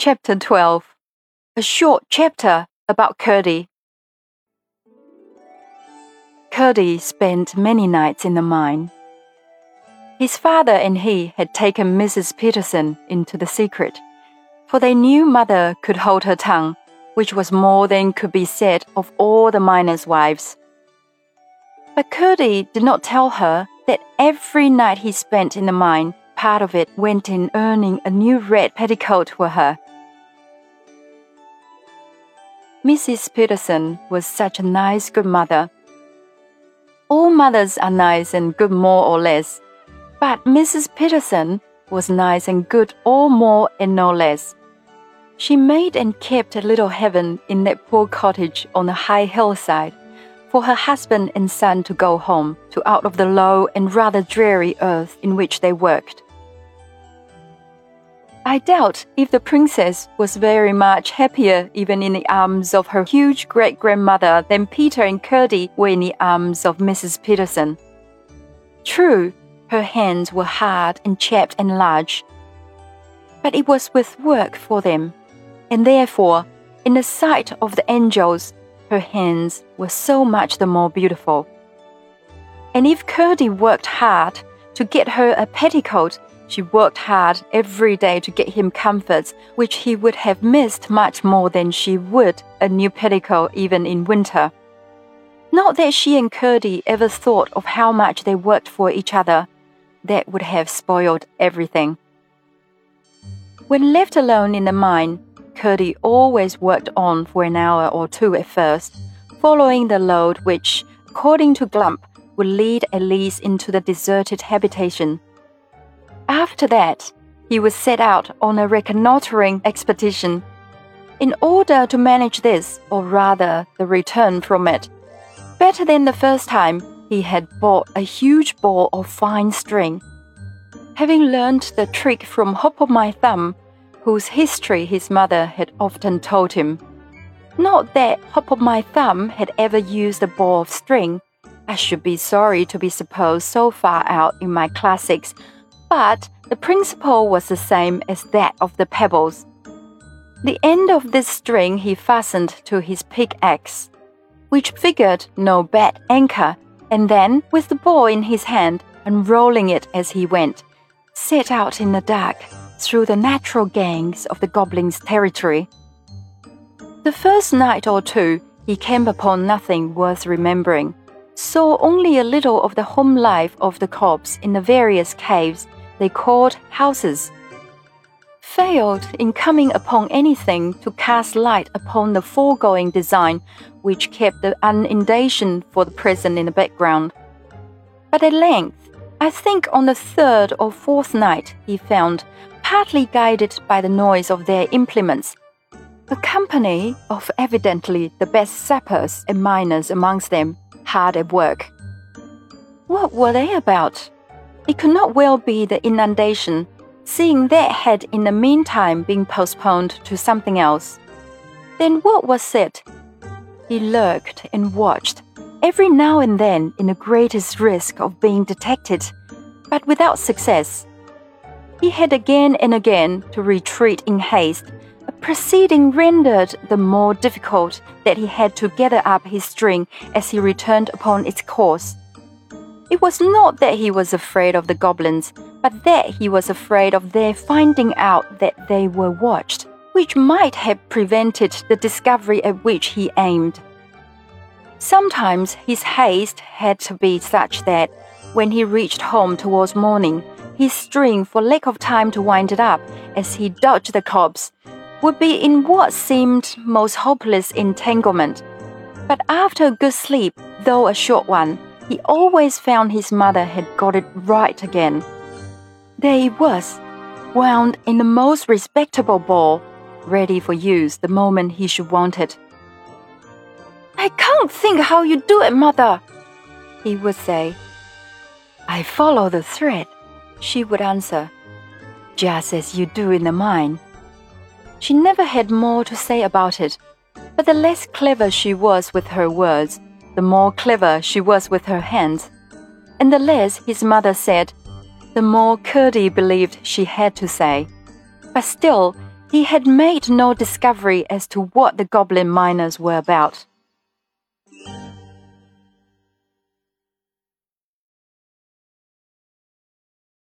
Chapter 12 A short chapter about Curdie. Curdie spent many nights in the mine. His father and he had taken Mrs. Peterson into the secret, for they knew mother could hold her tongue, which was more than could be said of all the miners' wives. But Curdie did not tell her that every night he spent in the mine, part of it went in earning a new red petticoat for her. Mrs. Peterson was such a nice, good mother. All mothers are nice and good more or less, but Mrs. Peterson was nice and good all more and no less. She made and kept a little heaven in that poor cottage on the high hillside for her husband and son to go home to out of the low and rather dreary earth in which they worked. I doubt if the princess was very much happier even in the arms of her huge great grandmother than Peter and Curdie were in the arms of Mrs. Peterson. True, her hands were hard and chapped and large, but it was with work for them, and therefore, in the sight of the angels, her hands were so much the more beautiful. And if Curdie worked hard to get her a petticoat, she worked hard every day to get him comforts which he would have missed much more than she would a new petticoat even in winter. Not that she and Curdie ever thought of how much they worked for each other. That would have spoiled everything. When left alone in the mine, Curdie always worked on for an hour or two at first, following the lode which, according to Glump, would lead Elise into the deserted habitation. After that, he would set out on a reconnoitering expedition. In order to manage this, or rather the return from it, better than the first time, he had bought a huge ball of fine string. Having learned the trick from Hop o' My Thumb, whose history his mother had often told him. Not that Hop o' My Thumb had ever used a ball of string. I should be sorry to be supposed so far out in my classics, but the principle was the same as that of the pebbles. The end of this string he fastened to his pickaxe, which figured no bad anchor, and then, with the ball in his hand, unrolling it as he went, set out in the dark through the natural gangs of the goblins' territory. The first night or two, he came upon nothing worth remembering, saw only a little of the home life of the cobs in the various caves they called houses, failed in coming upon anything to cast light upon the foregoing design which kept the inundation for the present in the background. But at length, I think on the third or fourth night, he found partly guided by the noise of their implements. A company of evidently the best sappers and miners amongst them, hard at work. What were they about? It could not well be the inundation, seeing that had in the meantime been postponed to something else. Then what was it? He lurked and watched, every now and then in the greatest risk of being detected, but without success. He had again and again to retreat in haste, a proceeding rendered the more difficult that he had to gather up his string as he returned upon its course. It was not that he was afraid of the goblins, but that he was afraid of their finding out that they were watched, which might have prevented the discovery at which he aimed. Sometimes his haste had to be such that, when he reached home towards morning, his string for lack of time to wind it up as he dodged the cobs would be in what seemed most hopeless entanglement. But after a good sleep, though a short one, he always found his mother had got it right again. There it was, wound in the most respectable ball, ready for use the moment he should want it. I can't think how you do it, mother, he would say. I follow the thread she would answer, just as you do in the mine. She never had more to say about it, but the less clever she was with her words, the more clever she was with her hands. And the less his mother said, the more Curdie believed she had to say. But still, He had made no discovery as to what the goblin miners were about.